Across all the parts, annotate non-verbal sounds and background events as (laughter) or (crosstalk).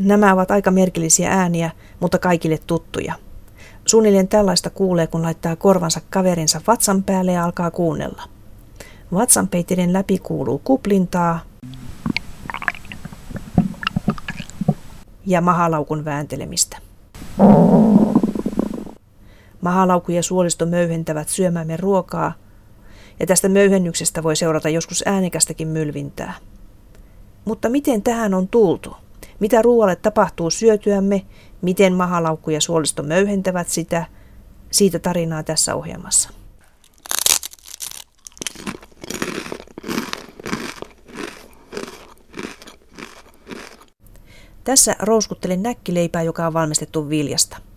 Nämä ovat aika merkillisiä ääniä, mutta kaikille tuttuja. Suunnilleen tällaista kuulee, kun laittaa korvansa kaverinsa vatsan päälle ja alkaa kuunnella. Vatsanpeitteiden läpi kuuluu kuplintaa ja mahalaukun vääntelemistä. Mahalauku ja suolisto möyhentävät syömämme ruokaa, ja tästä möyhennyksestä voi seurata joskus äänekästäkin mylvintää. Mutta miten tähän on tultu? Mitä ruoalle tapahtuu syötyämme, miten mahalaukku ja suolisto möyhentävät sitä, siitä tarinaa tässä ohjelmassa. Tässä rouskuttelen näkkileipää, joka on valmistettu viljasta.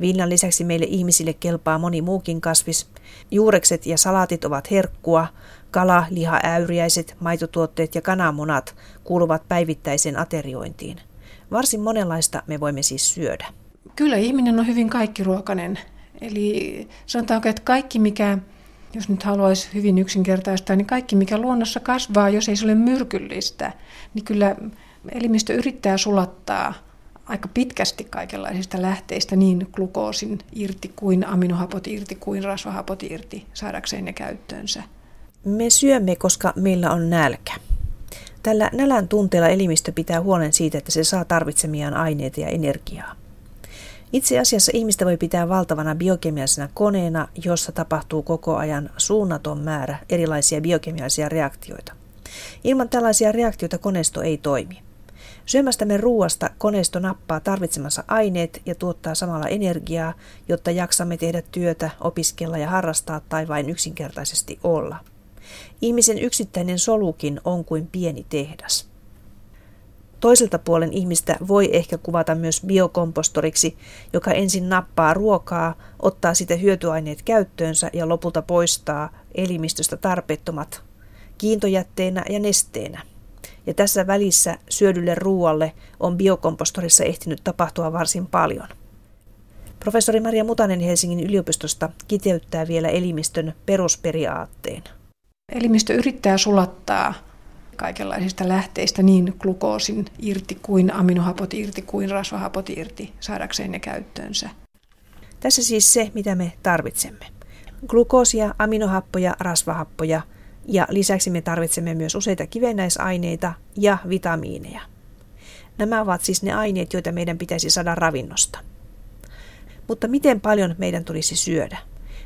Viljan lisäksi meille ihmisille kelpaa moni muukin kasvis. Juurekset ja salaatit ovat herkkua, kala, liha, äyriäiset, maitotuotteet ja kananmunat kuuluvat päivittäiseen ateriointiin. Varsin monenlaista me voimme siis syödä. Kyllä ihminen on hyvin kaikkiruokainen. Eli sanotaanko, että kaikki mikä, jos nyt haluaisi hyvin yksinkertaistaa, niin kaikki mikä luonnossa kasvaa, jos ei se ole myrkyllistä, niin kyllä elimistö yrittää sulattaa aika pitkästi kaikenlaisista lähteistä niin glukoosin irti kuin aminohapot irti kuin rasvahapot irti saadakseen ne käyttöönsä. Me syömme, koska meillä on nälkä. Tällä nälän tunteella elimistö pitää huolen siitä, että se saa tarvitsemiaan aineita ja energiaa. Itse asiassa ihmistä voi pitää valtavana biokemiallisena koneena, jossa tapahtuu koko ajan suunnaton määrä erilaisia biokemiallisia reaktioita. Ilman tällaisia reaktioita koneisto ei toimi. Syömästämme ruuasta koneisto nappaa tarvitsemansa aineet ja tuottaa samalla energiaa, jotta jaksamme tehdä työtä, opiskella ja harrastaa tai vain yksinkertaisesti olla. Ihmisen yksittäinen solukin on kuin pieni tehdas. Toiselta puolen ihmistä voi ehkä kuvata myös biokompostoriksi, joka ensin nappaa ruokaa, ottaa sitä hyötyaineet käyttöönsä ja lopulta poistaa elimistöstä tarpeettomat kiintojätteenä ja nesteenä. Ja tässä välissä syödylle ruoalle on biokompostorissa ehtinyt tapahtua varsin paljon. Professori Maria Mutanen Helsingin yliopistosta kiteyttää vielä elimistön perusperiaatteen. Elimistö yrittää sulattaa kaikenlaisista lähteistä niin glukoosin irti kuin aminohapot irti kuin rasvahapot irti saadakseen ne käyttöönsä. Tässä siis se, mitä me tarvitsemme. Glukoosia, aminohappoja, rasvahappoja ja lisäksi me tarvitsemme myös useita kivennäisaineita ja vitamiineja. Nämä ovat siis ne aineet, joita meidän pitäisi saada ravinnosta. Mutta miten paljon meidän tulisi syödä?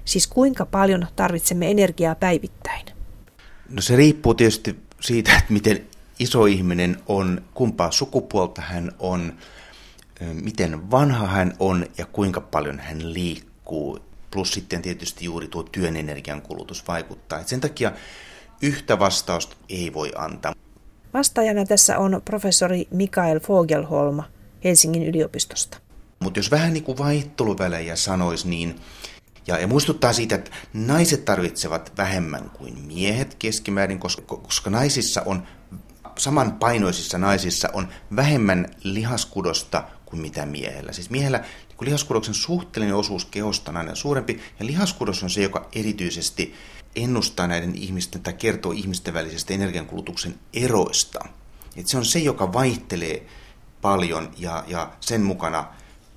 Siis kuinka paljon tarvitsemme energiaa päivittäin? No se riippuu tietysti siitä, että miten iso ihminen on, kumpaa sukupuolta hän on, miten vanha hän on ja kuinka paljon hän liikkuu. Plus sitten tietysti juuri tuo työn energian kulutus vaikuttaa. Et sen takia yhtä vastausta ei voi antaa. Vastaajana tässä on professori Mikael Fogelholm Helsingin yliopistosta. Mutta jos vähän niin kuin vaihteluvälejä sanoisi, niin ja, ja muistuttaa siitä, että naiset tarvitsevat vähemmän kuin miehet keskimäärin, koska, koska naisissa on, samanpainoisissa naisissa on vähemmän lihaskudosta kuin mitä miehellä. Siis miehellä niin lihaskudoksen suhteellinen osuus kehosta on aina suurempi, ja lihaskudos on se, joka erityisesti ennustaa näiden ihmisten tai kertoo ihmisten välisestä energiankulutuksen eroista. Et se on se, joka vaihtelee paljon ja, ja sen mukana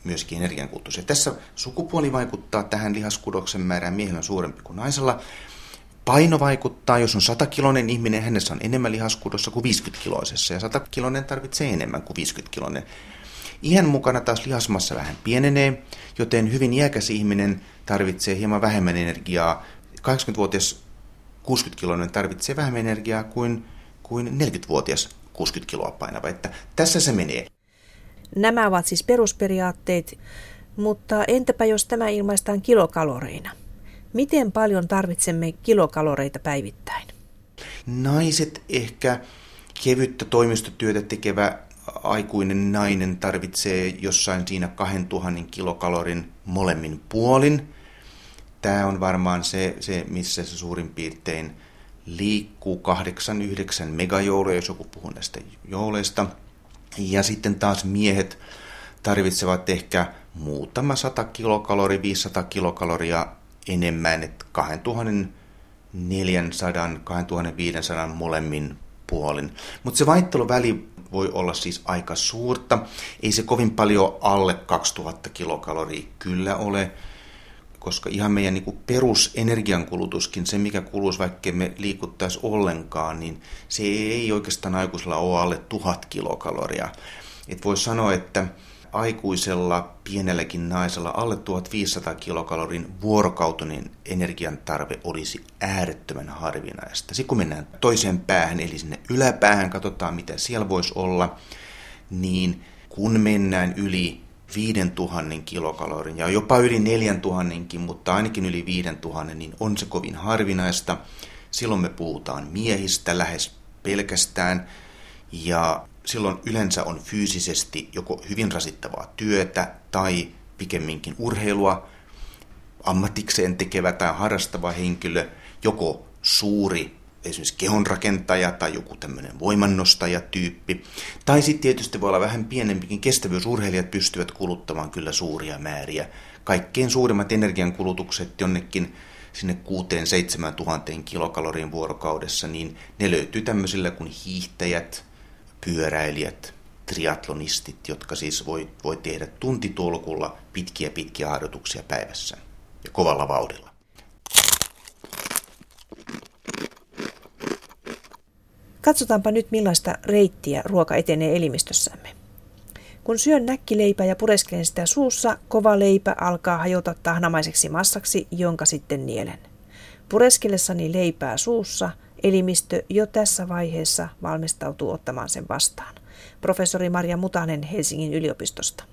myöskin energiankulutus. Ja tässä sukupuoli vaikuttaa tähän lihaskudoksen määrään. Miehellä on suurempi kuin naisella. Paino vaikuttaa, jos on 100-kiloinen ihminen, hänessä on enemmän lihaskudossa kuin 50-kiloisessa, ja 100-kiloinen tarvitsee enemmän kuin 50-kiloinen. Iän mukana taas lihasmassa vähän pienenee, joten hyvin iäkäs ihminen tarvitsee hieman vähemmän energiaa. 80-vuotias 60-kiloinen tarvitsee vähemmän energiaa kuin, kuin 40-vuotias 60 kiloa painava. Että tässä se menee. Nämä ovat siis perusperiaatteet, mutta entäpä jos tämä ilmaistaan kilokaloreina? Miten paljon tarvitsemme kilokaloreita päivittäin? Naiset ehkä kevyttä toimistotyötä tekevä aikuinen nainen tarvitsee jossain siinä 2000 kilokalorin molemmin puolin. Tämä on varmaan se, se missä se suurin piirtein liikkuu 8-9 megajoulua, jos joku puhuu näistä jouleista – ja sitten taas miehet tarvitsevat ehkä muutama sata kilokaloria, 500 kilokaloria enemmän, että 2400, 2500 molemmin puolin. Mutta se vaihteluväli voi olla siis aika suurta. Ei se kovin paljon alle 2000 kilokaloria kyllä ole, koska ihan meidän niin perusenergiankulutuskin, se mikä kuluisi vaikka me liikuttaisi ollenkaan, niin se ei oikeastaan aikuisella ole alle 1000 kilokaloria. Et voi sanoa, että aikuisella pienelläkin naisella alle 1500 kilokalorin vuorokautinen energian tarve olisi äärettömän harvinaista. Sitten kun mennään toiseen päähän, eli sinne yläpäähän, katsotaan mitä siellä voisi olla, niin kun mennään yli 5000 kilokalorin ja jopa yli 4000, mutta ainakin yli 5000, niin on se kovin harvinaista. Silloin me puhutaan miehistä lähes pelkästään ja silloin yleensä on fyysisesti joko hyvin rasittavaa työtä tai pikemminkin urheilua, ammatikseen tekevä tai harrastava henkilö, joko suuri esimerkiksi kehonrakentaja tai joku tämmöinen voimannostajatyyppi. Tai sitten tietysti voi olla vähän pienempikin kestävyysurheilijat pystyvät kuluttamaan kyllä suuria määriä. Kaikkein suurimmat energiankulutukset jonnekin sinne 6-7 tuhanteen kilokaloriin vuorokaudessa, niin ne löytyy tämmöisillä kuin hiihtäjät, pyöräilijät, triatlonistit, jotka siis voi, voi tehdä tuntitolkulla pitkiä pitkiä harjoituksia päivässä ja kovalla vauhdilla. Katsotaanpa nyt millaista reittiä ruoka etenee elimistössämme. Kun syön näkkileipää ja pureskelen sitä suussa, kova leipä alkaa hajota tahnamaiseksi massaksi, jonka sitten nielen. Pureskellessani leipää suussa – Elimistö jo tässä vaiheessa valmistautuu ottamaan sen vastaan. Professori Maria Mutanen Helsingin yliopistosta.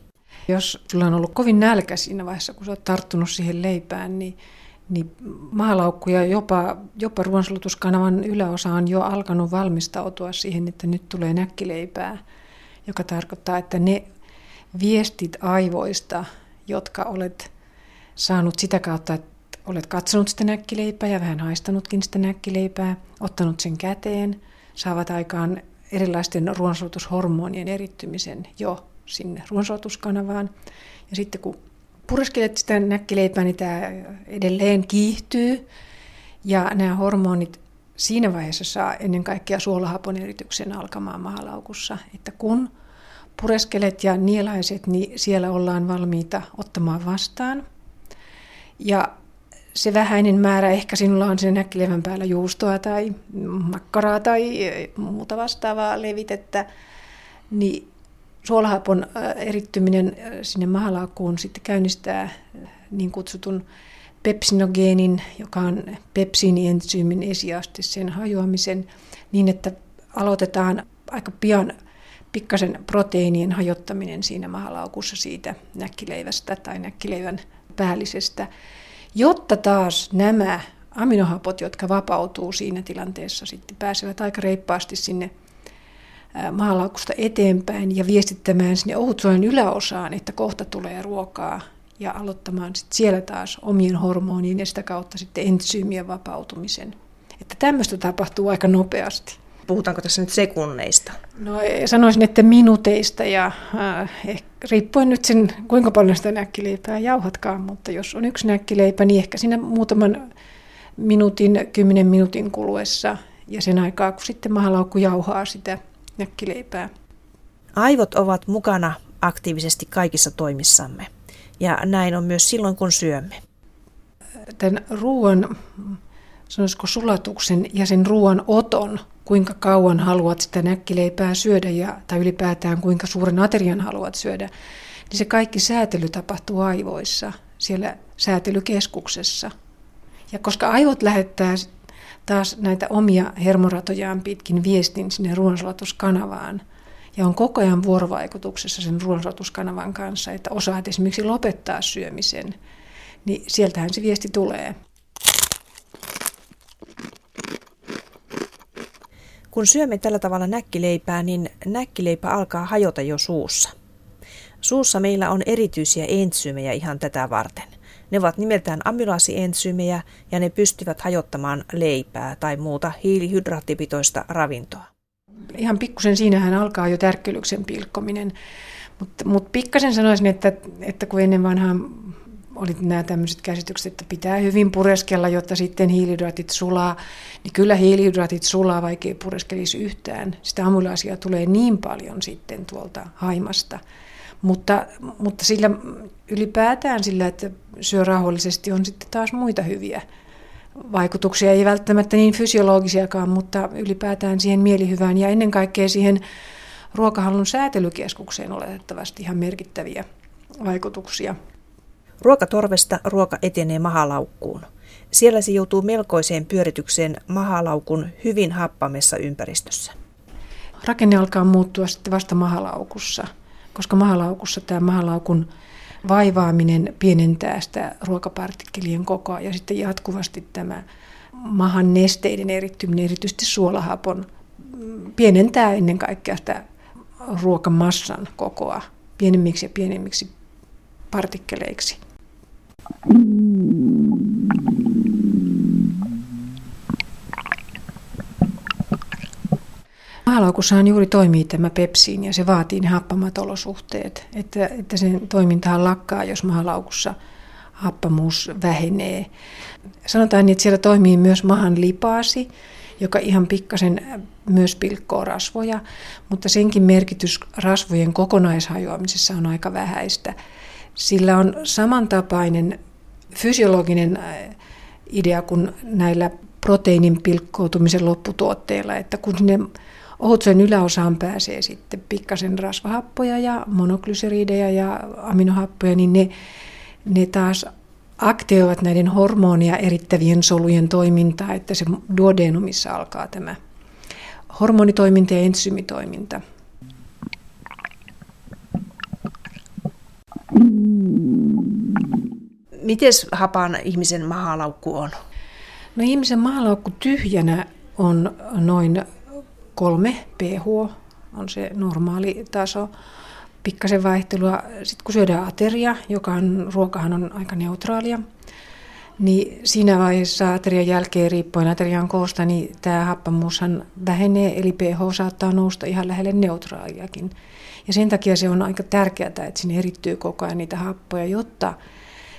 Jos sulla on ollut kovin nälkä siinä vaiheessa, kun sä oot tarttunut siihen leipään, niin, niin maalaukku ja jopa, jopa ruoansulutuskanavan yläosa on jo alkanut valmistautua siihen, että nyt tulee näkkileipää, joka tarkoittaa, että ne viestit aivoista, jotka olet saanut sitä kautta, että olet katsonut sitä näkkileipää ja vähän haistanutkin sitä näkkileipää, ottanut sen käteen, saavat aikaan erilaisten ruoansulutushormonien erittymisen jo sinne ruoansulutuskanavaan. Ja sitten kun pureskelet sitä näkkileipää, niin tämä edelleen kiihtyy ja nämä hormonit siinä vaiheessa saa ennen kaikkea suolahapon erityksen alkamaan mahalaukussa, että kun pureskelet ja nielaiset, niin siellä ollaan valmiita ottamaan vastaan. Ja se vähäinen määrä, ehkä sinulla on sen näkkilevän päällä juustoa tai makkaraa tai muuta vastaavaa levitettä, niin suolahapon erittyminen sinne mahalaukkuun sitten käynnistää niin kutsutun pepsinogeenin, joka on pepsiinientsyymin esiaste, sen hajoamisen niin, että aloitetaan aika pian pikkasen proteiinien hajottaminen siinä mahalaukussa siitä näkkileivästä tai näkkileivän päällisestä jotta taas nämä aminohapot, jotka vapautuu siinä tilanteessa, sitten pääsevät aika reippaasti sinne maalaukusta eteenpäin ja viestittämään sinne ohutsuolen yläosaan, että kohta tulee ruokaa ja aloittamaan sitten siellä taas omien hormonien ja sitä kautta sitten entsyymien vapautumisen. Että tämmöistä tapahtuu aika nopeasti. Puhutaanko tässä nyt sekunneista? No sanoisin, että minuuteista ja äh, ehkä, riippuen nyt sen, kuinka paljon sitä näkkileipää jauhatkaan, mutta jos on yksi näkkileipä, niin ehkä siinä muutaman minuutin, kymmenen minuutin kuluessa ja sen aikaa, kun sitten mahalaukku jauhaa sitä näkkileipää. Aivot ovat mukana aktiivisesti kaikissa toimissamme ja näin on myös silloin, kun syömme. Tämän ruoan, sanoisiko sulatuksen ja sen ruoan oton kuinka kauan haluat sitä näkkileipää syödä ja, tai ylipäätään kuinka suuren aterian haluat syödä, niin se kaikki säätely tapahtuu aivoissa, siellä säätelykeskuksessa. Ja koska aivot lähettää taas näitä omia hermoratojaan pitkin viestin sinne ruoansulatuskanavaan, ja on koko ajan vuorovaikutuksessa sen ruoansulatuskanavan kanssa, että osaat esimerkiksi lopettaa syömisen, niin sieltähän se viesti tulee. Kun syömme tällä tavalla näkkileipää, niin näkkileipä alkaa hajota jo suussa. Suussa meillä on erityisiä entsyymejä ihan tätä varten. Ne ovat nimeltään amylaasientsyymejä ja ne pystyvät hajottamaan leipää tai muuta hiilihydraattipitoista ravintoa. Ihan pikkusen siinähän alkaa jo tärkkelyksen pilkkominen. Mutta mut pikkasen sanoisin, että, että kun ennen vanhaan oli nämä tämmöiset käsitykset, että pitää hyvin pureskella, jotta sitten hiilihydraatit sulaa, niin kyllä hiilihydraatit sulaa, vaikka ei pureskelisi yhtään. Sitä amylaasia tulee niin paljon sitten tuolta haimasta. Mutta, mutta sillä ylipäätään sillä, että syö rauhallisesti, on sitten taas muita hyviä vaikutuksia. Ei välttämättä niin fysiologisiakaan, mutta ylipäätään siihen mielihyvään ja ennen kaikkea siihen ruokahallun säätelykeskukseen oletettavasti ihan merkittäviä vaikutuksia. Ruokatorvesta ruoka etenee mahalaukkuun. Siellä se joutuu melkoiseen pyöritykseen mahalaukun hyvin happamessa ympäristössä. Rakenne alkaa muuttua sitten vasta mahalaukussa, koska mahalaukussa tämä mahalaukun vaivaaminen pienentää sitä ruokapartikkelien kokoa ja sitten jatkuvasti tämä mahan nesteiden erittyminen, erityisesti suolahapon, pienentää ennen kaikkea sitä ruokamassan kokoa pienemmiksi ja pienemmiksi partikkeleiksi. Mahalaukussahan juuri toimii tämä pepsiin ja se vaatii ne happamat olosuhteet, että, että sen toimintahan lakkaa, jos mahalaukussa happamuus vähenee. Sanotaan, että siellä toimii myös mahan lipaasi, joka ihan pikkasen myös pilkkoo rasvoja, mutta senkin merkitys rasvojen kokonaishajoamisessa on aika vähäistä. Sillä on samantapainen fysiologinen äh, idea kuin näillä proteiinin pilkkoutumisen lopputuotteilla, että kun sinne ohutsuolen yläosaan pääsee sitten pikkasen rasvahappoja ja monoglyserideja ja aminohappoja, niin ne, ne taas aktivoivat näiden hormonia erittävien solujen toimintaa, että se duodenumissa alkaa tämä hormonitoiminta ja entsymitoiminta. Miten hapan ihmisen mahalaukku on? No ihmisen mahalaukku tyhjänä on noin kolme pH, on se normaali taso. Pikkasen vaihtelua. Sitten kun syödään ateria, joka on, ruokahan on aika neutraalia, niin siinä vaiheessa aterian jälkeen riippuen aterian koosta, niin tämä happamuushan vähenee, eli pH saattaa nousta ihan lähelle neutraaliakin. Ja sen takia se on aika tärkeää, että sinne erittyy koko ajan niitä happoja, jotta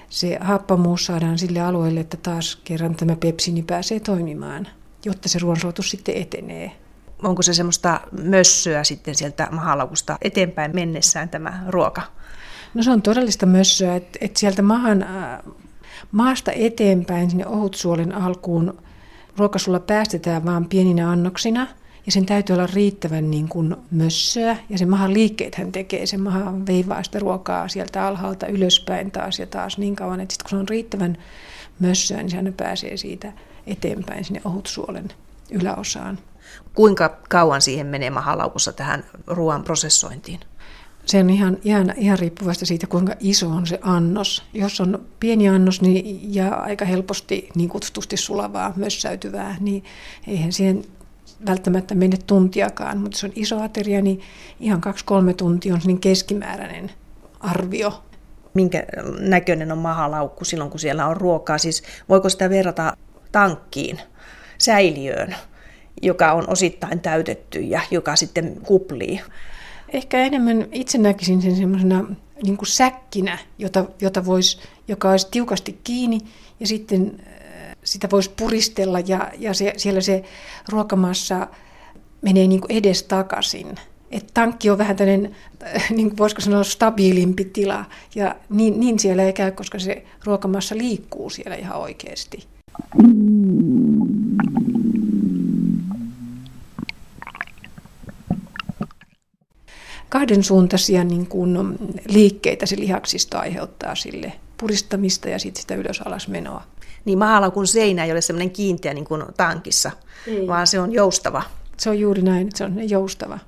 se happamuus saadaan sille alueelle, että taas kerran tämä pepsini pääsee toimimaan, jotta se ruoansuotus sitten etenee. Onko se semmoista mössöä sitten sieltä mahalaukusta eteenpäin mennessään tämä ruoka? No se on todellista mössöä, että, että sieltä mahan, äh, maasta eteenpäin sinne ohutsuolen alkuun ruokasulla päästetään vain pieninä annoksina – ja sen täytyy olla riittävän niin kuin mössöä, ja se mahan liikkeet hän tekee, se mahan veivaa sitä ruokaa sieltä alhaalta ylöspäin taas ja taas niin kauan, että sitten kun se on riittävän mössöä, niin sehän pääsee siitä eteenpäin sinne ohutsuolen yläosaan. Kuinka kauan siihen menee mahalaukussa tähän ruoan prosessointiin? Se on ihan, ihan, ihan riippuvasta siitä, kuinka iso on se annos. Jos on pieni annos niin, ja aika helposti niin kutsutusti sulavaa, mössäytyvää, niin eihän siihen välttämättä mene tuntiakaan, mutta se on iso ateria, niin ihan kaksi-kolme tuntia on niin keskimääräinen arvio. Minkä näköinen on mahalaukku silloin, kun siellä on ruokaa? Siis voiko sitä verrata tankkiin, säiliöön, joka on osittain täytetty ja joka sitten kuplii? Ehkä enemmän itse näkisin sen semmoisena niin säkkinä, jota, jota vois, joka olisi tiukasti kiinni ja sitten sitä voisi puristella ja, ja se, siellä se ruokamassa menee niin edes takaisin. Et tankki on vähän tämmöinen, niin kuin voisiko sanoa, stabiilimpi tila. Ja niin, niin siellä ei käy, koska se ruokamassa liikkuu siellä ihan oikeasti. Kahden suuntaisia niin kuin liikkeitä se lihaksisto aiheuttaa sille puristamista ja sitten sitä ylös alas menoa niin mahalaukun seinä ei ole semmoinen kiinteä niin kuin tankissa, ei. vaan se on joustava. Se on juuri näin, että se on joustava.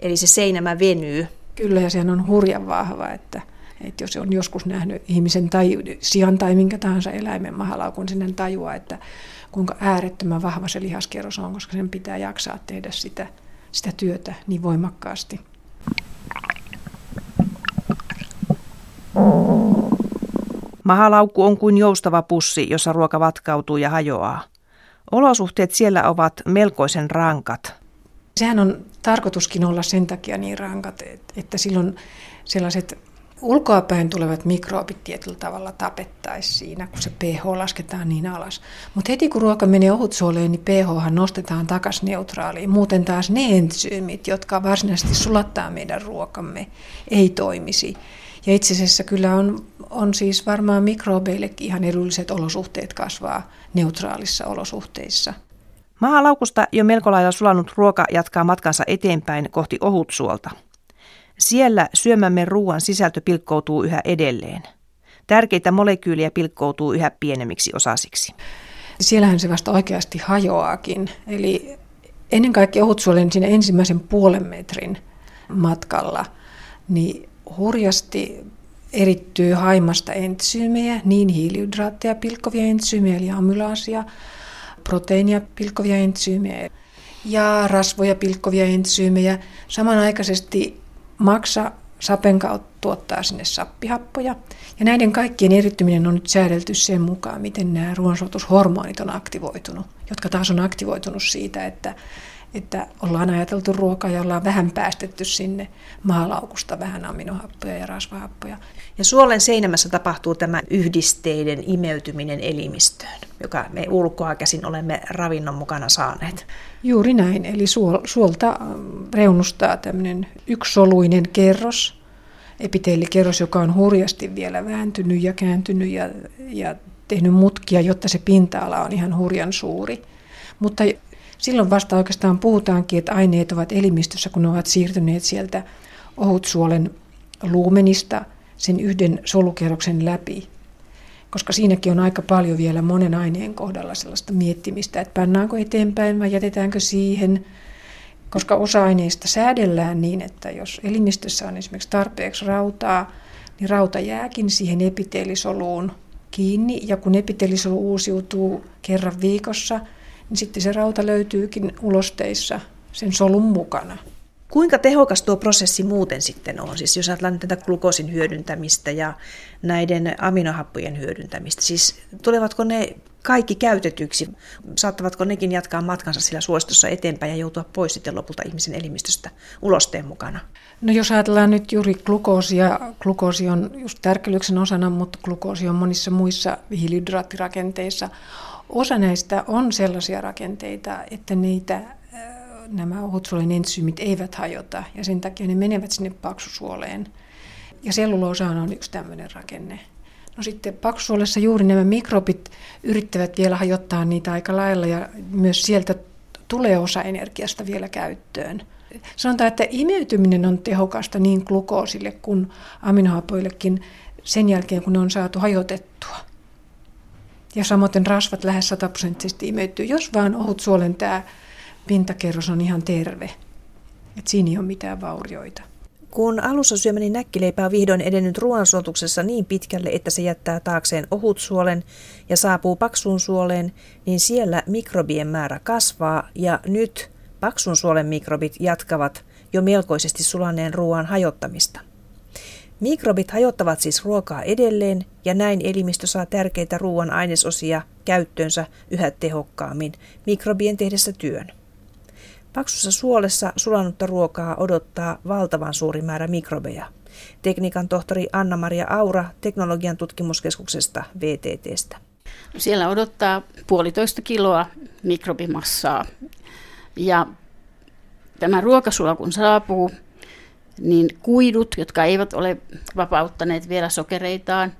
Eli se seinämä venyy. Kyllä, ja sehän on hurjan vahva, että, että jos on joskus nähnyt ihmisen tai sian tai minkä tahansa eläimen mahalaukun, sinne tajua, että kuinka äärettömän vahva se lihaskerros on, koska sen pitää jaksaa tehdä sitä, sitä työtä niin voimakkaasti. Mahalaukku on kuin joustava pussi, jossa ruoka vatkautuu ja hajoaa. Olosuhteet siellä ovat melkoisen rankat. Sehän on tarkoituskin olla sen takia niin rankat, että silloin sellaiset ulkoapäin tulevat mikrobit tietyllä tavalla tapettaisiin siinä, kun se pH lasketaan niin alas. Mutta heti kun ruoka menee ohutsuoleen, niin pH nostetaan takaisin neutraaliin. Muuten taas ne entsyymit, jotka varsinaisesti sulattaa meidän ruokamme, ei toimisi. Ja itse asiassa kyllä on, on siis varmaan mikrobeillekin ihan edulliset olosuhteet kasvaa neutraalissa olosuhteissa. Mahalaukusta jo melko lailla sulanut ruoka jatkaa matkansa eteenpäin kohti ohutsuolta. Siellä syömämme ruoan sisältö pilkkoutuu yhä edelleen. Tärkeitä molekyyliä pilkkoutuu yhä pienemmiksi osasiksi. Siellähän se vasta oikeasti hajoaakin. Eli ennen kaikkea ohutsuolen siinä ensimmäisen puolen metrin matkalla, niin hurjasti erittyy haimasta entsyymejä, niin hiilihydraatteja pilkkovia entsyymejä, eli amylaasia, proteiinia pilkkovia entsyymejä ja rasvoja pilkkovia entsyymejä. Samanaikaisesti maksa sapen kautta tuottaa sinne sappihappoja. Ja näiden kaikkien erittyminen on nyt säädelty sen mukaan, miten nämä ruoansuotushormonit on aktivoitunut, jotka taas on aktivoitunut siitä, että että ollaan ajateltu ruokaa ja ollaan vähän päästetty sinne maalaukusta vähän aminohappoja ja rasvahappoja. Ja suolen seinämässä tapahtuu tämä yhdisteiden imeytyminen elimistöön, joka me ulkoa käsin olemme ravinnon mukana saaneet. Juuri näin, eli suol, suolta ähm, reunustaa tämmöinen yksisoluinen kerros, epiteelikerros, joka on hurjasti vielä vääntynyt ja kääntynyt ja, ja tehnyt mutkia, jotta se pinta-ala on ihan hurjan suuri. Mutta silloin vasta oikeastaan puhutaankin, että aineet ovat elimistössä, kun ne ovat siirtyneet sieltä ohutsuolen luumenista sen yhden solukerroksen läpi. Koska siinäkin on aika paljon vielä monen aineen kohdalla sellaista miettimistä, että pannaanko eteenpäin vai jätetäänkö siihen. Koska osa aineista säädellään niin, että jos elimistössä on esimerkiksi tarpeeksi rautaa, niin rauta jääkin siihen epiteelisoluun kiinni. Ja kun epiteelisolu uusiutuu kerran viikossa – niin sitten se rauta löytyykin ulosteissa sen solun mukana. Kuinka tehokas tuo prosessi muuten sitten on? Siis jos ajatellaan tätä glukoosin hyödyntämistä ja näiden aminohappojen hyödyntämistä, siis tulevatko ne kaikki käytetyksi? Saattavatko nekin jatkaa matkansa sillä suostossa eteenpäin ja joutua pois sitten lopulta ihmisen elimistöstä ulosteen mukana? No jos ajatellaan nyt juuri glukoosia, glukoosi on just tärkelyksen osana, mutta glukoosi on monissa muissa hiilihydraattirakenteissa Osa näistä on sellaisia rakenteita, että niitä äh, nämä ohutsuolen entsyymit eivät hajota ja sen takia ne menevät sinne paksusuoleen. Ja selluloosa on yksi tämmöinen rakenne. No sitten paksusuolessa juuri nämä mikrobit yrittävät vielä hajottaa niitä aika lailla ja myös sieltä tulee osa energiasta vielä käyttöön. Sanotaan, että imeytyminen on tehokasta niin glukoosille kuin aminohapoillekin sen jälkeen, kun ne on saatu hajotettua. Ja samoin rasvat lähes sataprosenttisesti imeytyy, jos vaan ohut suolen tämä pintakerros on ihan terve. Et siinä ei ole mitään vaurioita. Kun alussa syömäni näkkileipä on vihdoin edennyt ruoansuotuksessa niin pitkälle, että se jättää taakseen ohutsuolen ja saapuu paksuun suoleen, niin siellä mikrobien määrä kasvaa ja nyt paksun suolen mikrobit jatkavat jo melkoisesti sulaneen ruoan hajottamista. Mikrobit hajottavat siis ruokaa edelleen ja näin elimistö saa tärkeitä ruoan ainesosia käyttöönsä yhä tehokkaammin mikrobien tehdessä työn. Paksussa suolessa sulanutta ruokaa odottaa valtavan suuri määrä mikrobeja. Tekniikan tohtori Anna-Maria Aura Teknologian tutkimuskeskuksesta VTTstä. Siellä odottaa puolitoista kiloa mikrobimassaa. Ja tämä ruokasula kun saapuu, niin kuidut, jotka eivät ole vapauttaneet vielä sokereitaan,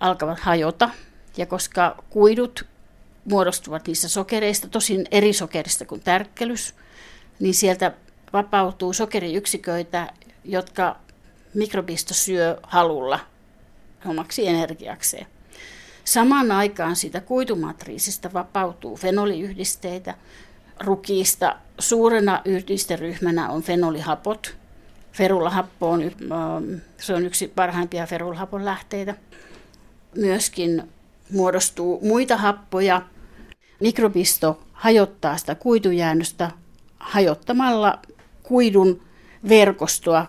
alkavat hajota. Ja koska kuidut muodostuvat niissä sokereista, tosin eri sokerista kuin tärkkelys, niin sieltä vapautuu sokeriyksiköitä, jotka mikrobisto syö halulla omaksi energiakseen. Samaan aikaan siitä kuidumatriisista vapautuu fenoliyhdisteitä. Rukiista suurena yhdisteryhmänä on fenolihapot, Ferulahappo on, se on yksi parhaimpia ferulahapon lähteitä. Myöskin muodostuu muita happoja. Mikrobisto hajottaa sitä kuidujäännöstä hajottamalla kuidun verkostoa,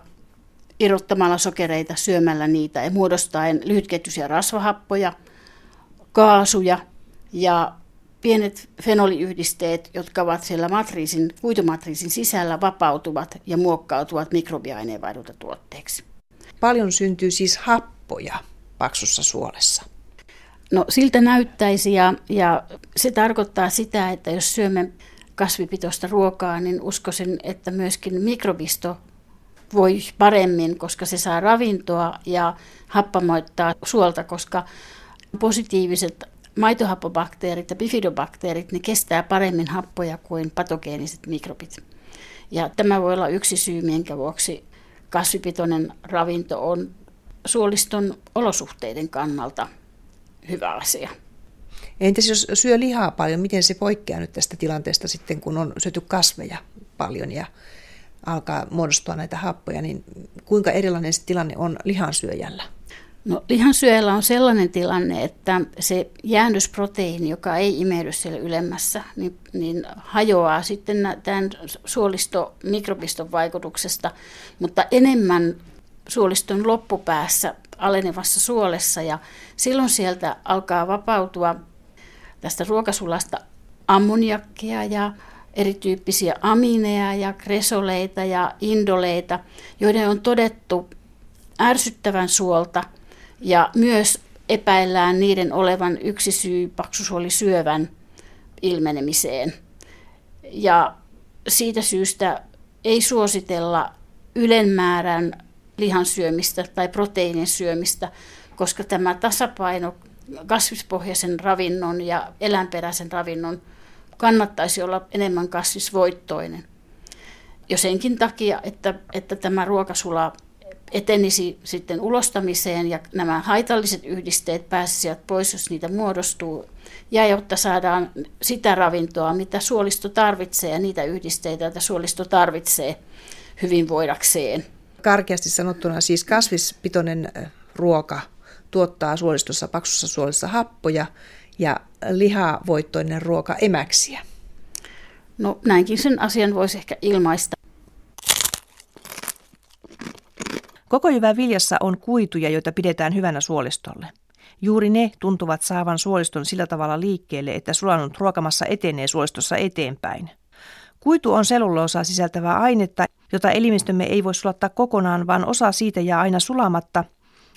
irrottamalla sokereita, syömällä niitä ja muodostaen lyhytketjuisia rasvahappoja, kaasuja ja pienet fenoliyhdisteet, jotka ovat siellä matriisin, kuitumatriisin sisällä, vapautuvat ja muokkautuvat mikrobiaineenvaihdunta-tuotteeksi. Paljon syntyy siis happoja paksussa suolessa. No siltä näyttäisi ja, ja se tarkoittaa sitä, että jos syömme kasvipitoista ruokaa, niin uskoisin, että myöskin mikrobisto voi paremmin, koska se saa ravintoa ja happamoittaa suolta, koska positiiviset maitohappobakteerit ja bifidobakteerit, ne kestää paremmin happoja kuin patogeeniset mikrobit. Ja tämä voi olla yksi syy, minkä vuoksi kasvipitoinen ravinto on suoliston olosuhteiden kannalta hyvä asia. Entäs jos syö lihaa paljon, miten se poikkeaa nyt tästä tilanteesta sitten, kun on syöty kasveja paljon ja alkaa muodostua näitä happoja, niin kuinka erilainen se tilanne on lihansyöjällä? No, lihansyöjällä on sellainen tilanne, että se jäännösproteiini, joka ei imeydy siellä ylemmässä, niin, niin hajoaa sitten tämän suolistomikrobiston vaikutuksesta, mutta enemmän suoliston loppupäässä alenevassa suolessa. Ja silloin sieltä alkaa vapautua tästä ruokasulasta ammoniakkia ja erityyppisiä amineja ja kresoleita ja indoleita, joiden on todettu ärsyttävän suolta ja myös epäillään niiden olevan yksi syy paksusuolisyövän ilmenemiseen. Ja siitä syystä ei suositella ylenmäärän lihan syömistä tai proteiinin syömistä, koska tämä tasapaino kasvispohjaisen ravinnon ja eläinperäisen ravinnon kannattaisi olla enemmän kasvisvoittoinen. Jo senkin takia, että, että tämä ruokasula etenisi sitten ulostamiseen ja nämä haitalliset yhdisteet pääsisivät pois, jos niitä muodostuu, ja jotta saadaan sitä ravintoa, mitä suolisto tarvitsee ja niitä yhdisteitä, joita suolisto tarvitsee hyvinvoidakseen. Karkeasti sanottuna siis kasvispitoinen ruoka tuottaa suolistossa paksussa suolissa happoja ja lihavoittoinen ruoka emäksiä. No näinkin sen asian voisi ehkä ilmaista. Koko jyvän viljassa on kuituja, joita pidetään hyvänä suolistolle. Juuri ne tuntuvat saavan suoliston sillä tavalla liikkeelle, että sulanut ruokamassa etenee suolistossa eteenpäin. Kuitu on selluloosaa sisältävää ainetta, jota elimistömme ei voi sulattaa kokonaan, vaan osa siitä jää aina sulamatta,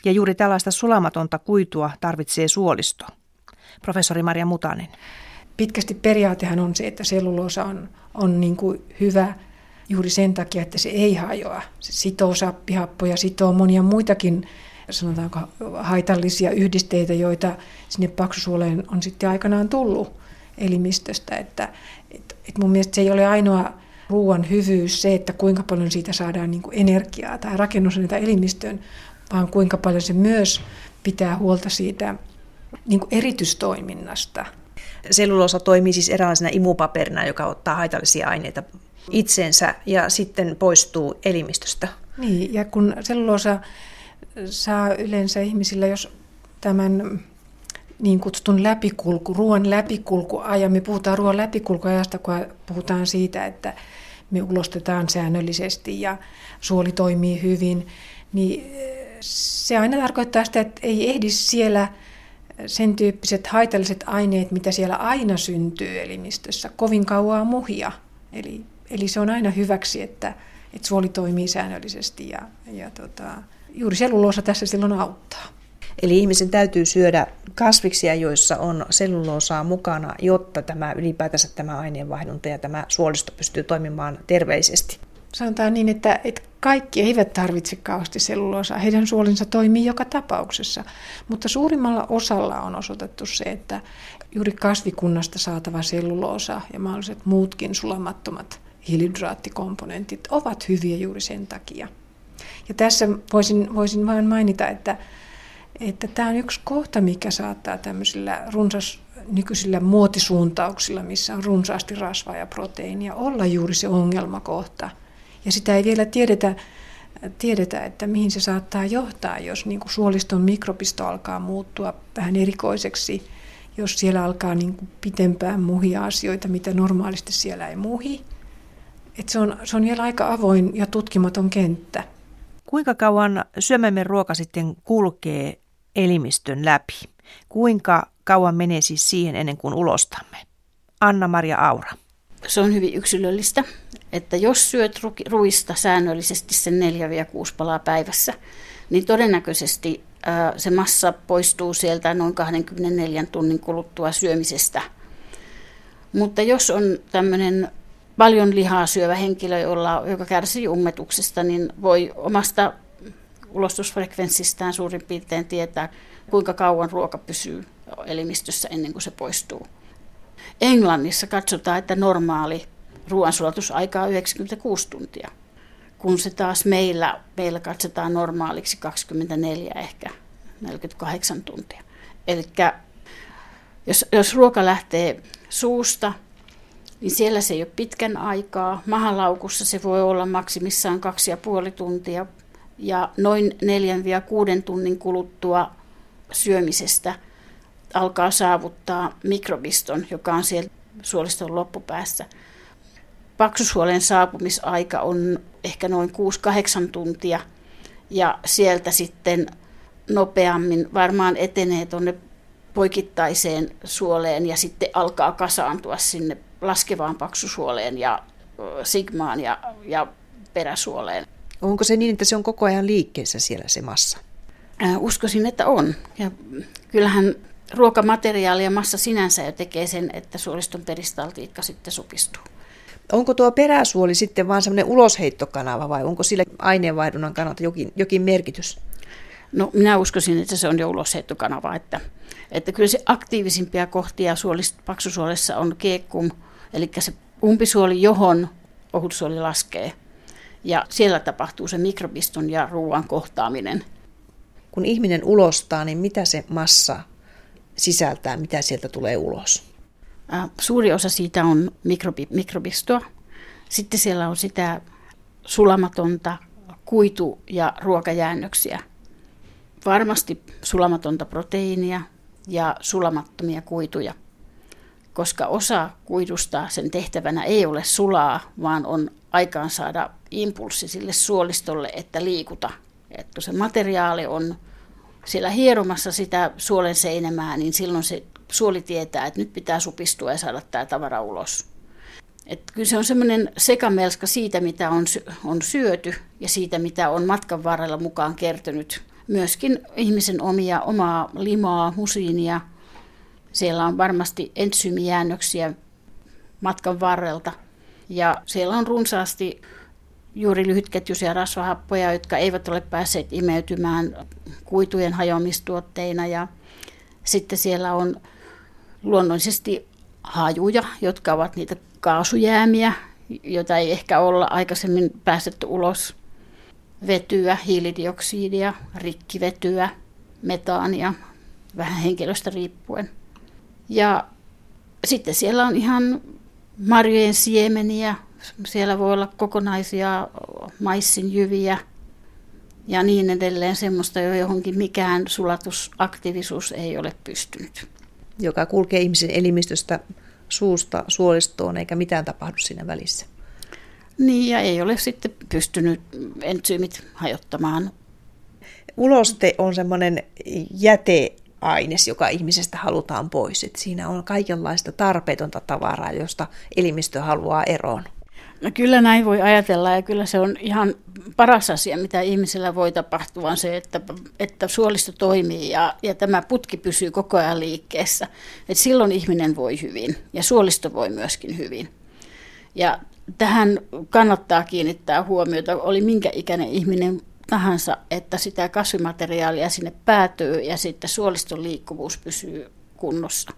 ja juuri tällaista sulamatonta kuitua tarvitsee suolisto. Professori Maria Mutanen. Pitkästi periaatehan on se, että selluloosa on, on niin kuin hyvä juuri sen takia, että se ei hajoa. Se sitoo sappihappoja, sitoo monia muitakin sanotaanko haitallisia yhdisteitä, joita sinne paksusuoleen on sitten aikanaan tullut elimistöstä. Että, et, et mun mielestä se ei ole ainoa ruoan hyvyys se, että kuinka paljon siitä saadaan niin kuin energiaa tai rakennus niitä elimistöön, vaan kuinka paljon se myös pitää huolta siitä niin kuin erityistoiminnasta. Selluloosa toimii siis eräänlaisena imupaperina, joka ottaa haitallisia aineita itseensä ja sitten poistuu elimistöstä. Niin, ja kun selluloosa saa yleensä ihmisillä, jos tämän niin kutsutun läpikulku, ruoan läpikulkuajan, me puhutaan ruoan läpikulkuajasta, kun puhutaan siitä, että me ulostetaan säännöllisesti ja suoli toimii hyvin, niin se aina tarkoittaa sitä, että ei ehdi siellä sen tyyppiset haitalliset aineet, mitä siellä aina syntyy elimistössä, kovin kauaa muhia. Eli, eli se on aina hyväksi, että, että suoli toimii säännöllisesti ja, ja tota, juuri selluloosa tässä silloin auttaa. Eli ihmisen täytyy syödä kasviksia, joissa on selluloosaa mukana, jotta tämä ylipäätänsä tämä aineenvaihdunta ja tämä suolisto pystyy toimimaan terveisesti. Sanotaan niin, että, että kaikki eivät tarvitse kauheasti selluloosaa. Heidän suolinsa toimii joka tapauksessa. Mutta suurimmalla osalla on osoitettu se, että juuri kasvikunnasta saatava selluloosa ja mahdolliset muutkin sulamattomat hiilidraattikomponentit ovat hyviä juuri sen takia. Ja tässä voisin, voisin vain mainita, että, että tämä on yksi kohta, mikä saattaa tämmöisillä runsas, nykyisillä muotisuuntauksilla, missä on runsaasti rasvaa ja proteiinia, olla juuri se ongelmakohta – ja sitä ei vielä tiedetä, tiedetä että mihin se saattaa johtaa, jos niin kuin suoliston mikrobisto alkaa muuttua vähän erikoiseksi, jos siellä alkaa niin kuin pitempään muhia asioita, mitä normaalisti siellä ei muhi. Et se, on, se on vielä aika avoin ja tutkimaton kenttä. Kuinka kauan syömämme ruoka sitten kulkee elimistön läpi? Kuinka kauan menee siis siihen ennen kuin ulostamme? Anna-Maria Aura. Se on hyvin yksilöllistä, että jos syöt ruista säännöllisesti sen 4-6 palaa päivässä, niin todennäköisesti se massa poistuu sieltä noin 24 tunnin kuluttua syömisestä. Mutta jos on tämmöinen paljon lihaa syövä henkilö, jolla, joka kärsii ummetuksesta, niin voi omasta ulostusfrekvenssistään suurin piirtein tietää, kuinka kauan ruoka pysyy elimistössä ennen kuin se poistuu. Englannissa katsotaan, että normaali ruoansulatusaika on 96 tuntia, kun se taas meillä, meillä katsotaan normaaliksi 24 ehkä 48 tuntia. Eli jos, jos ruoka lähtee suusta, niin siellä se ei ole pitkän aikaa. Mahalaukussa se voi olla maksimissaan kaksi ja puoli tuntia. Ja noin neljän ja kuuden tunnin kuluttua syömisestä alkaa saavuttaa mikrobiston, joka on siellä suoliston loppupäässä. Paksusuolen saapumisaika on ehkä noin 6-8 tuntia ja sieltä sitten nopeammin varmaan etenee tuonne poikittaiseen suoleen ja sitten alkaa kasaantua sinne laskevaan paksusuoleen ja sigmaan ja, ja peräsuoleen. Onko se niin, että se on koko ajan liikkeessä siellä se massa? Uskoisin, että on. Ja kyllähän ruokamateriaali ja massa sinänsä jo tekee sen, että suoliston peristaltiikka sitten supistuu. Onko tuo peräsuoli sitten vain semmoinen ulosheittokanava vai onko sillä aineenvaihdunnan kannalta jokin, jokin merkitys? No minä uskoisin, että se on jo ulosheittokanava, että, että kyllä se aktiivisimpia kohtia suolist, paksusuolessa on keekkum, eli se umpisuoli, johon ohutsuoli laskee. Ja siellä tapahtuu se mikrobiston ja ruoan kohtaaminen. Kun ihminen ulostaa, niin mitä se massa sisältää, mitä sieltä tulee ulos? Suuri osa siitä on mikrobi, mikrobistoa. Sitten siellä on sitä sulamatonta kuitu- ja ruokajäännöksiä. Varmasti sulamatonta proteiinia ja sulamattomia kuituja, koska osa kuidusta sen tehtävänä ei ole sulaa, vaan on aikaan saada impulssi sille suolistolle, että liikuta. Että se materiaali on siellä hieromassa sitä suolen seinämää, niin silloin se suoli tietää, että nyt pitää supistua ja saada tämä tavara ulos. Et kyllä se on semmoinen sekamelska siitä, mitä on, on syöty ja siitä, mitä on matkan varrella mukaan kertynyt. Myöskin ihmisen omia, omaa limaa, musiinia. Siellä on varmasti entsyymijäännöksiä matkan varrelta. Ja siellä on runsaasti juuri lyhytketjuisia rasvahappoja, jotka eivät ole päässeet imeytymään kuitujen hajoamistuotteina. Ja sitten siellä on luonnollisesti hajuja, jotka ovat niitä kaasujäämiä, joita ei ehkä olla aikaisemmin päästetty ulos. Vetyä, hiilidioksidia, rikkivetyä, metaania, vähän henkilöstä riippuen. Ja sitten siellä on ihan marjojen siemeniä, siellä voi olla kokonaisia maissin jyviä ja niin edelleen, semmoista, johonkin mikään sulatusaktiivisuus ei ole pystynyt. Joka kulkee ihmisen elimistöstä suusta suolistoon, eikä mitään tapahdu siinä välissä. Niin, ja ei ole sitten pystynyt entsyymit hajottamaan. Uloste on semmoinen jäteaines, joka ihmisestä halutaan pois. Et siinä on kaikenlaista tarpeetonta tavaraa, josta elimistö haluaa eroon. No kyllä näin voi ajatella ja kyllä se on ihan paras asia, mitä ihmisellä voi tapahtua, on se, että, että suolisto toimii ja, ja tämä putki pysyy koko ajan liikkeessä. Et silloin ihminen voi hyvin ja suolisto voi myöskin hyvin. Ja tähän kannattaa kiinnittää huomiota, oli minkä ikäinen ihminen tahansa, että sitä kasvimateriaalia sinne päätyy ja sitten suoliston liikkuvuus pysyy kunnossa.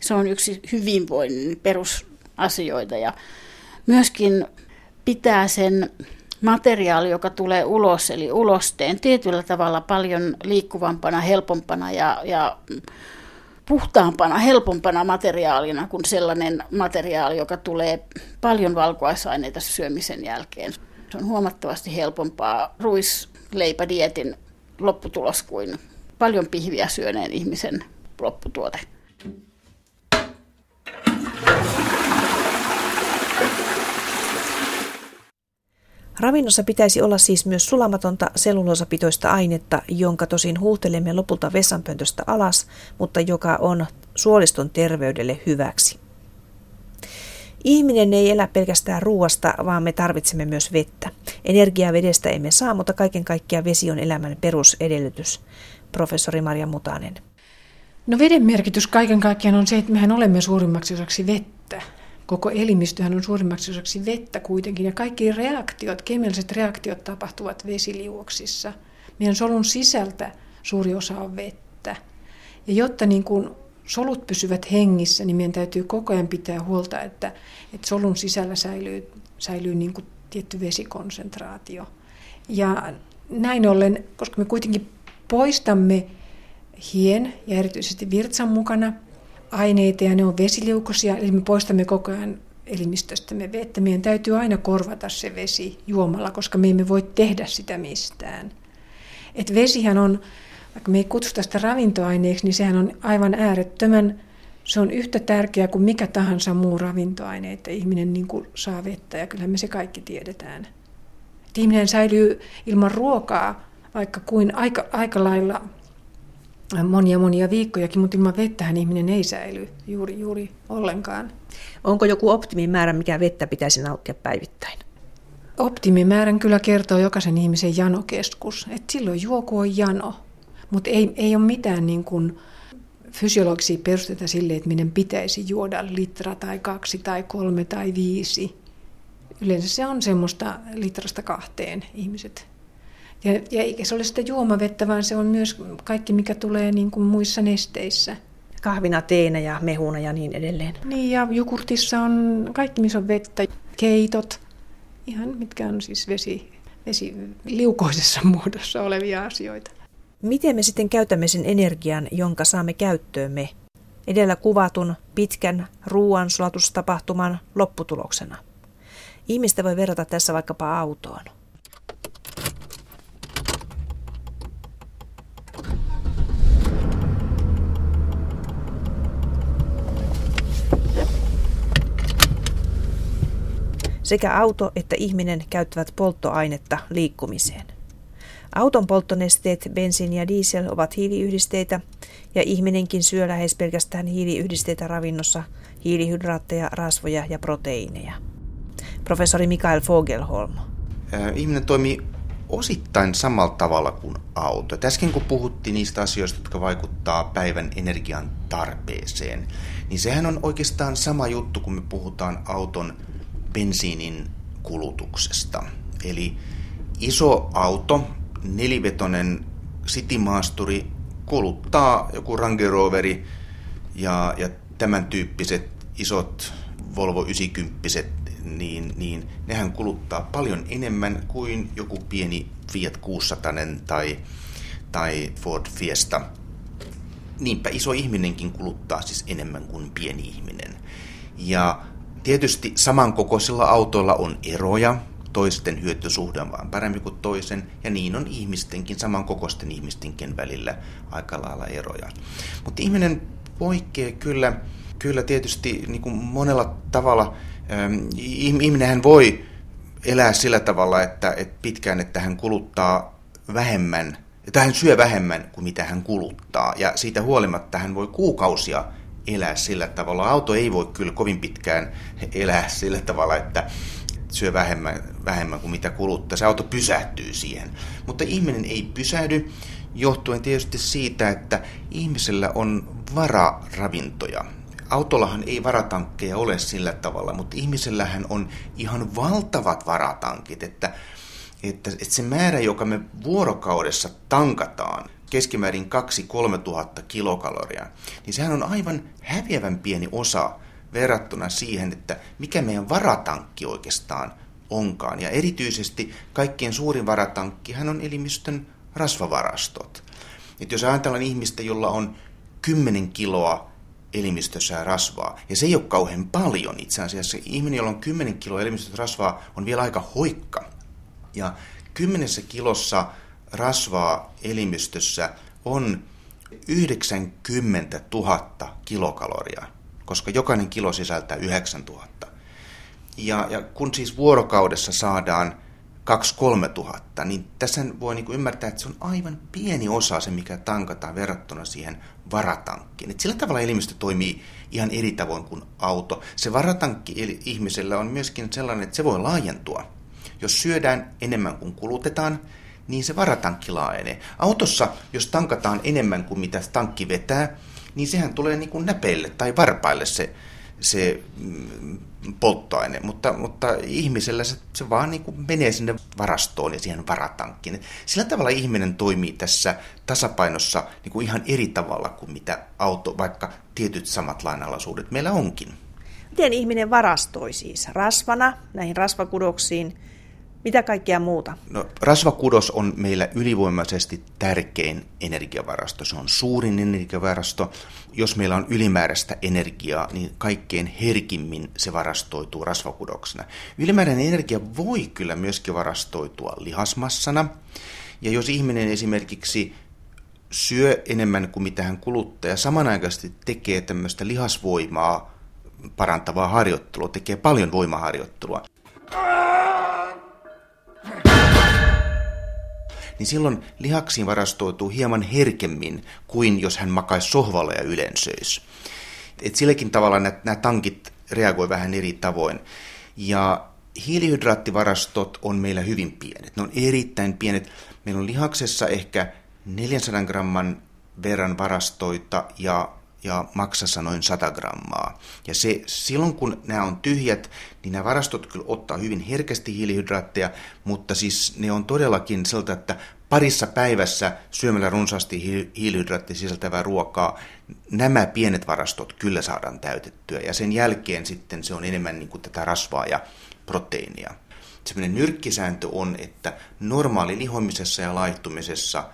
Se on yksi hyvinvoinnin perusasioita ja myöskin pitää sen materiaali, joka tulee ulos, eli ulosteen, tietyllä tavalla paljon liikkuvampana, helpompana ja, ja puhtaampana, helpompana materiaalina kuin sellainen materiaali, joka tulee paljon valkuaisaineita syömisen jälkeen. Se on huomattavasti helpompaa ruisleipädietin lopputulos kuin paljon pihviä syöneen ihmisen lopputuote. Ravinnossa pitäisi olla siis myös sulamatonta selluloosapitoista ainetta, jonka tosin huuhtelemme lopulta vessanpöntöstä alas, mutta joka on suoliston terveydelle hyväksi. Ihminen ei elä pelkästään ruoasta, vaan me tarvitsemme myös vettä. Energiaa vedestä emme saa, mutta kaiken kaikkiaan vesi on elämän perusedellytys. Professori Maria Mutanen. No veden merkitys kaiken kaikkiaan on se, että mehän olemme suurimmaksi osaksi vettä. Koko elimistöhän on suurimmaksi osaksi vettä kuitenkin ja kaikki reaktiot, kemialliset reaktiot tapahtuvat vesiliuoksissa. Meidän solun sisältä suuri osa on vettä. Ja jotta niin kuin solut pysyvät hengissä, niin meidän täytyy koko ajan pitää huolta, että, että solun sisällä säilyy, säilyy niin kuin tietty vesikonsentraatio. Ja näin ollen, koska me kuitenkin poistamme hien ja erityisesti virtsan mukana aineita ja ne on vesiliukosia, eli me poistamme koko ajan elimistöstämme vettä. Meidän täytyy aina korvata se vesi juomalla, koska me emme voi tehdä sitä mistään. Et vesihän on, vaikka me ei kutsuta sitä ravintoaineeksi, niin sehän on aivan äärettömän, se on yhtä tärkeä kuin mikä tahansa muu ravintoaine, että ihminen niin kuin saa vettä ja kyllähän me se kaikki tiedetään. Et ihminen säilyy ilman ruokaa vaikka kuin aika, aika lailla monia monia viikkojakin, mutta ilman vettähän ihminen ei säily juuri, juuri ollenkaan. Onko joku optimimäärä, mikä vettä pitäisi nauttia päivittäin? Optimimäärän kyllä kertoo jokaisen ihmisen janokeskus, että silloin juoku on jano, mutta ei, ei ole mitään niin kuin fysiologisia perusteita sille, että meidän pitäisi juoda litra tai kaksi tai kolme tai viisi. Yleensä se on semmoista litrasta kahteen ihmiset ja, ja eikä se ole sitä juomavettä, vaan se on myös kaikki, mikä tulee niin kuin muissa nesteissä. Kahvina, teenä ja mehuna ja niin edelleen. Niin, ja jogurtissa on kaikki, missä on vettä, keitot, ihan mitkä on siis vesi, vesi liukoisessa (laughs) muodossa olevia asioita. Miten me sitten käytämme sen energian, jonka saamme käyttöömme edellä kuvatun pitkän ruoansulatustapahtuman lopputuloksena? Ihmistä voi verrata tässä vaikkapa autoon. Sekä auto että ihminen käyttävät polttoainetta liikkumiseen. Auton polttonesteet, bensiini ja diesel ovat hiiliyhdisteitä ja ihminenkin syö lähes pelkästään hiiliyhdisteitä ravinnossa, hiilihydraatteja, rasvoja ja proteiineja. Professori Mikael Fogelholm. Ihminen toimii osittain samalla tavalla kuin auto. Äsken kun puhuttiin niistä asioista, jotka vaikuttaa päivän energian tarpeeseen, niin sehän on oikeastaan sama juttu, kun me puhutaan auton bensiinin kulutuksesta. Eli iso auto, nelivetonen sitimaasturi kuluttaa joku Range Roveri ja, ja tämän tyyppiset isot Volvo 90 niin, niin nehän kuluttaa paljon enemmän kuin joku pieni Fiat 600 tai, tai Ford Fiesta. Niinpä iso ihminenkin kuluttaa siis enemmän kuin pieni ihminen. Ja Tietysti samankokoisilla autoilla on eroja, toisten hyötysuhde on vaan parempi kuin toisen, ja niin on ihmistenkin, samankokoisten ihmistenkin välillä aika lailla eroja. Mutta ihminen poikkeaa kyllä, kyllä tietysti niin kuin monella tavalla. Ähm, ihminenhän voi elää sillä tavalla, että, että pitkään, että hän kuluttaa vähemmän, että hän syö vähemmän kuin mitä hän kuluttaa, ja siitä huolimatta hän voi kuukausia elää sillä tavalla. Auto ei voi kyllä kovin pitkään elää sillä tavalla, että syö vähemmän, vähemmän kuin mitä kuluttaa. Se auto pysähtyy siihen. Mutta ihminen ei pysähdy johtuen tietysti siitä, että ihmisellä on vararavintoja. Autollahan ei varatankkeja ole sillä tavalla, mutta ihmisellähän on ihan valtavat varatankit, että, että, että se määrä, joka me vuorokaudessa tankataan, keskimäärin 2-3 tuhatta kilokaloria, niin sehän on aivan häviävän pieni osa verrattuna siihen, että mikä meidän varatankki oikeastaan onkaan. Ja erityisesti kaikkien suurin varatankkihan on elimistön rasvavarastot. Et jos ajatellaan ihmistä, jolla on 10 kiloa elimistössä rasvaa, ja se ei ole kauhean paljon itse asiassa. Ihminen, jolla on 10 kiloa elimistössä rasvaa, on vielä aika hoikka. Ja kymmenessä kilossa rasvaa elimistössä on 90 000 kilokaloria, koska jokainen kilo sisältää 9 000. Ja, ja kun siis vuorokaudessa saadaan 2-3 tuhatta, niin tässä voi niin ymmärtää, että se on aivan pieni osa se, mikä tankataan verrattuna siihen varatankkiin. Et sillä tavalla elimistö toimii ihan eri tavoin kuin auto. Se varatankki ihmisellä on myöskin sellainen, että se voi laajentua. Jos syödään enemmän kuin kulutetaan, niin se varatankki laajenee. Autossa, jos tankataan enemmän kuin mitä tankki vetää, niin sehän tulee niin kuin näpeille tai varpaille se, se mm, polttoaine, mutta, mutta ihmisellä se, se vaan niin kuin menee sinne varastoon ja siihen varatankkiin. Sillä tavalla ihminen toimii tässä tasapainossa niin kuin ihan eri tavalla kuin mitä auto, vaikka tietyt samat lainalaisuudet meillä onkin. Miten ihminen varastoi siis? Rasvana näihin rasvakudoksiin mitä kaikkea muuta? No, rasvakudos on meillä ylivoimaisesti tärkein energiavarasto. Se on suurin energiavarasto. Jos meillä on ylimääräistä energiaa, niin kaikkein herkimmin se varastoituu rasvakudoksena. Ylimääräinen energia voi kyllä myöskin varastoitua lihasmassana. Ja jos ihminen esimerkiksi syö enemmän kuin mitä hän kuluttaa ja samanaikaisesti tekee tämmöistä lihasvoimaa parantavaa harjoittelua, tekee paljon voimaharjoittelua, niin silloin lihaksiin varastoituu hieman herkemmin kuin jos hän makaisi sohvalla ja ylensöisi. Et silläkin tavalla nämä tankit reagoi vähän eri tavoin. Ja hiilihydraattivarastot on meillä hyvin pienet. Ne on erittäin pienet. Meillä on lihaksessa ehkä 400 gramman verran varastoita ja ja maksassa noin 100 grammaa. Ja se, silloin kun nämä on tyhjät, niin nämä varastot kyllä ottaa hyvin herkästi hiilihydraatteja, mutta siis ne on todellakin siltä, että parissa päivässä syömällä runsaasti hiilihydraattia sisältävää ruokaa, nämä pienet varastot kyllä saadaan täytettyä. Ja sen jälkeen sitten se on enemmän niin kuin tätä rasvaa ja proteiinia. Sellainen nyrkkisääntö on, että normaali lihomisessa ja laihtumisessa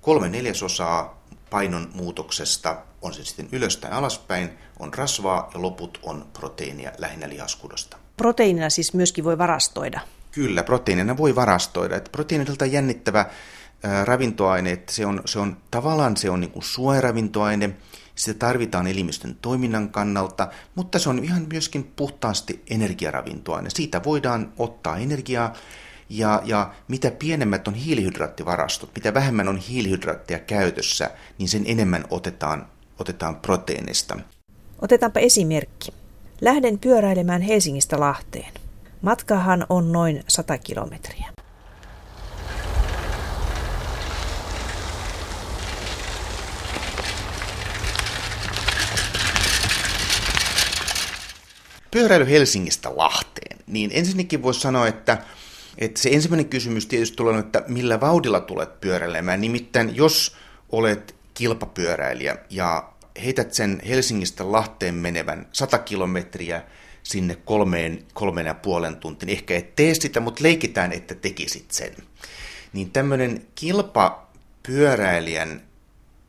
kolme neljäsosaa painon muutoksesta, on se sitten ylös tai alaspäin, on rasvaa ja loput on proteiinia lähinnä lihaskudosta. Proteiinina siis myöskin voi varastoida? Kyllä, proteiinina voi varastoida. Proteiinilta jännittävä ää, ravintoaine, että se on, se on tavallaan se on niin kuin suojaravintoaine, sitä tarvitaan elimistön toiminnan kannalta, mutta se on ihan myöskin puhtaasti energiaravintoaine. Siitä voidaan ottaa energiaa ja, ja mitä pienemmät on hiilihydraattivarastot, mitä vähemmän on hiilihydraattia käytössä, niin sen enemmän otetaan, otetaan proteiinista. Otetaanpa esimerkki. Lähden pyöräilemään Helsingistä Lahteen. Matkahan on noin 100 kilometriä. Pyöräily Helsingistä Lahteen. Niin ensinnäkin voisi sanoa, että että se ensimmäinen kysymys tietysti tulee, että millä vauhdilla tulet pyöräilemään. Nimittäin jos olet kilpapyöräilijä ja heität sen Helsingistä Lahteen menevän 100 kilometriä sinne kolmeen, kolmeen ja puolen tuntiin, niin ehkä et tee sitä, mutta leikitään, että tekisit sen. Niin tämmöinen kilpapyöräilijän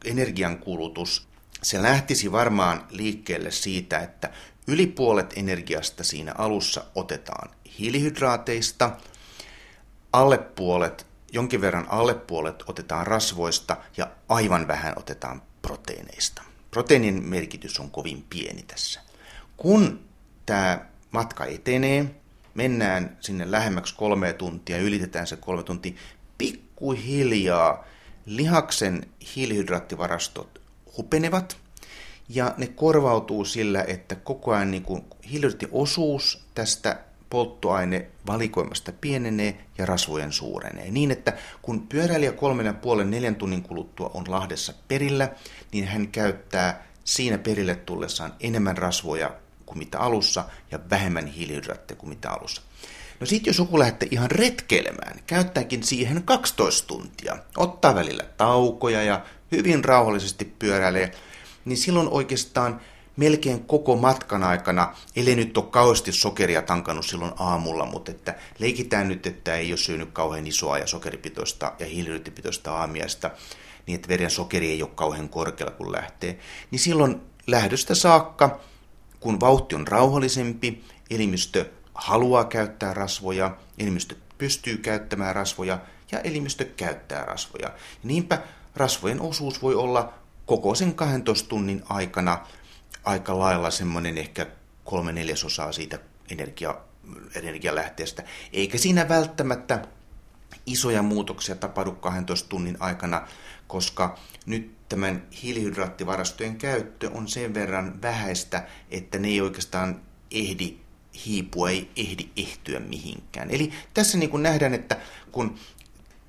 energiankulutus, se lähtisi varmaan liikkeelle siitä, että yli puolet energiasta siinä alussa otetaan hiilihydraateista – alle puolet, jonkin verran alle puolet otetaan rasvoista ja aivan vähän otetaan proteiineista. Proteiinin merkitys on kovin pieni tässä. Kun tämä matka etenee, mennään sinne lähemmäksi kolme tuntia, ylitetään se kolme tuntia, pikkuhiljaa lihaksen hiilihydraattivarastot hupenevat ja ne korvautuu sillä, että koko ajan niin hiilihydraattiosuus tästä polttoaine valikoimasta pienenee ja rasvojen suurenee. Niin, että kun pyöräilijä kolmen ja puolen neljän tunnin kuluttua on Lahdessa perillä, niin hän käyttää siinä perille tullessaan enemmän rasvoja kuin mitä alussa ja vähemmän hiilihydraatteja kuin mitä alussa. No sitten jos joku lähtee ihan retkeilemään, käyttääkin siihen 12 tuntia, ottaa välillä taukoja ja hyvin rauhallisesti pyöräilee, niin silloin oikeastaan melkein koko matkan aikana, ellei nyt ole kauheasti sokeria tankannut silloin aamulla, mutta että leikitään nyt, että ei ole syönyt kauhean isoa ja sokeripitoista ja hiilihydraattipitoista aamiaista, niin että veren sokeri ei ole kauhean korkealla kun lähtee, niin silloin lähdöstä saakka, kun vauhti on rauhallisempi, elimistö haluaa käyttää rasvoja, elimistö pystyy käyttämään rasvoja ja elimistö käyttää rasvoja. Ja niinpä rasvojen osuus voi olla koko sen 12 tunnin aikana aika lailla semmoinen ehkä kolme neljäsosaa siitä energia, energialähteestä. Eikä siinä välttämättä isoja muutoksia tapahdu 12 tunnin aikana, koska nyt tämän hiilihydraattivarastojen käyttö on sen verran vähäistä, että ne ei oikeastaan ehdi hiipua, ei ehdi ehtyä mihinkään. Eli tässä niin kuin nähdään, että kun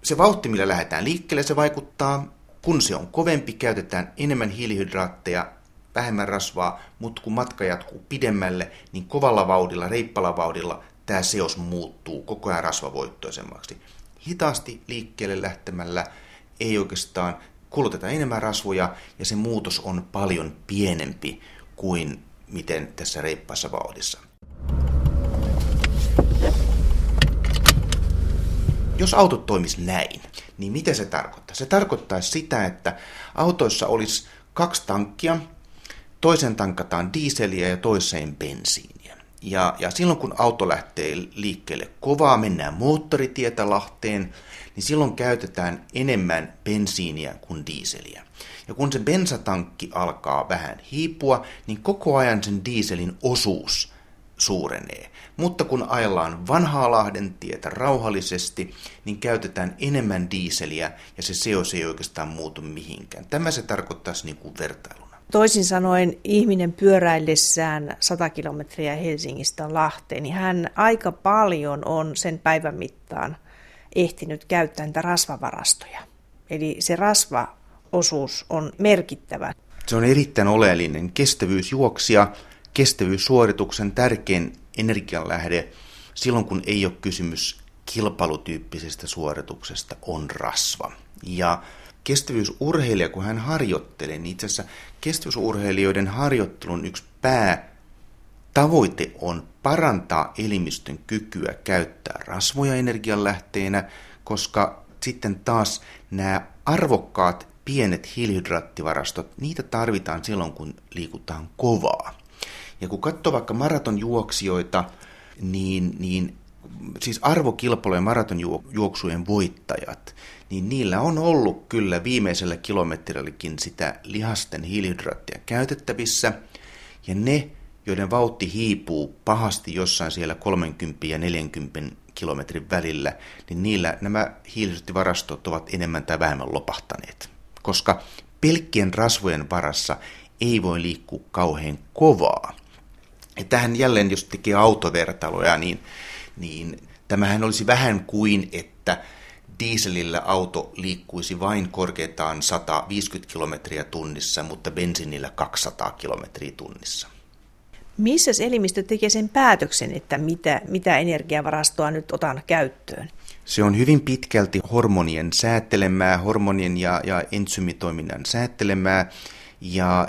se vauhti, millä lähdetään liikkeelle, se vaikuttaa. Kun se on kovempi, käytetään enemmän hiilihydraatteja, vähemmän rasvaa, mutta kun matka jatkuu pidemmälle, niin kovalla vauhdilla, reippalla vauhdilla tämä seos muuttuu koko ajan rasvavoittoisemmaksi. Hitaasti liikkeelle lähtemällä ei oikeastaan kuluteta enemmän rasvoja ja se muutos on paljon pienempi kuin miten tässä reippaassa vauhdissa. Jos autot toimis näin, niin mitä se tarkoittaa? Se tarkoittaa sitä, että autoissa olisi kaksi tankkia, toisen tankataan diiseliä ja toiseen bensiiniä. Ja, ja silloin kun auto lähtee liikkeelle kovaa, mennään moottoritietä Lahteen, niin silloin käytetään enemmän bensiiniä kuin diiseliä. Ja kun se bensatankki alkaa vähän hiipua, niin koko ajan sen dieselin osuus suurenee. Mutta kun ajellaan vanhaa Lahden tietä rauhallisesti, niin käytetään enemmän diiseliä ja se seos ei oikeastaan muutu mihinkään. Tämä se tarkoittaisi niin kuin vertailuna. Toisin sanoen ihminen pyöräillessään 100 kilometriä Helsingistä Lahteen, niin hän aika paljon on sen päivän mittaan ehtinyt käyttää niitä rasvavarastoja. Eli se rasvaosuus on merkittävä. Se on erittäin oleellinen kestävyysjuoksija, kestävyyssuorituksen tärkein energianlähde silloin, kun ei ole kysymys kilpailutyyppisestä suorituksesta, on rasva. Ja kestävyysurheilija, kun hän harjoittelee, niin itse asiassa kestävyysurheilijoiden harjoittelun yksi pää tavoite on parantaa elimistön kykyä käyttää rasvoja energianlähteenä, koska sitten taas nämä arvokkaat pienet hiilihydraattivarastot, niitä tarvitaan silloin, kun liikutaan kovaa. Ja kun katsoo vaikka maratonjuoksijoita, niin, niin siis arvokilpailujen maratonjuoksujen voittajat, niin niillä on ollut kyllä viimeisellä kilometrilläkin sitä lihasten hiilihydraattia käytettävissä. Ja ne, joiden vauhti hiipuu pahasti jossain siellä 30 ja 40 kilometrin välillä, niin niillä nämä hiilihydraattivarastot ovat enemmän tai vähemmän lopahtaneet. Koska pelkkien rasvojen varassa ei voi liikkua kauhean kovaa. Ja tähän jälleen, jos tekee autovertailuja, niin, niin tämähän olisi vähän kuin, että dieselillä auto liikkuisi vain korkeintaan 150 kilometriä tunnissa, mutta bensiinillä 200 kilometriä tunnissa. Missä elimistö tekee sen päätöksen, että mitä, mitä energiavarastoa nyt otan käyttöön? Se on hyvin pitkälti hormonien säätelemää, hormonien ja, ja entsymitoiminnan säätelemää. Ja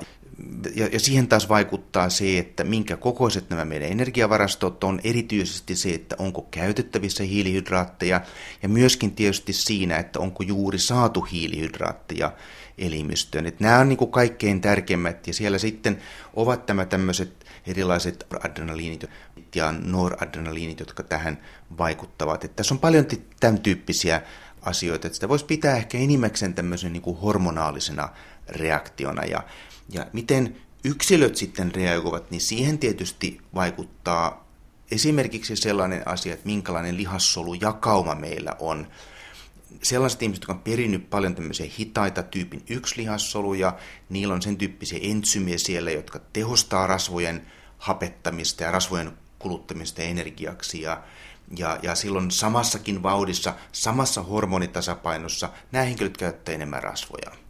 ja, ja siihen taas vaikuttaa se, että minkä kokoiset nämä meidän energiavarastot on, erityisesti se, että onko käytettävissä hiilihydraatteja, ja myöskin tietysti siinä, että onko juuri saatu hiilihydraatteja elimistöön. Että nämä on niin kuin kaikkein tärkeimmät, ja siellä sitten ovat tämä tämmöiset erilaiset adrenaliinit ja noradrenaliinit, jotka tähän vaikuttavat. Että tässä on paljon tämän tyyppisiä asioita, että sitä voisi pitää ehkä enimmäkseen tämmöisen niin kuin hormonaalisena reaktiona, ja ja miten yksilöt sitten reagoivat, niin siihen tietysti vaikuttaa esimerkiksi sellainen asia, että minkälainen lihassolujakauma meillä on. Sellaiset ihmiset, jotka on perinnyt paljon tämmöisiä hitaita tyypin yksi lihassoluja, niillä on sen tyyppisiä entsymiä siellä, jotka tehostaa rasvojen hapettamista ja rasvojen kuluttamista energiaksi. Ja, ja, ja silloin samassakin vauhdissa, samassa hormonitasapainossa nämä henkilöt käyttävät enemmän rasvoja.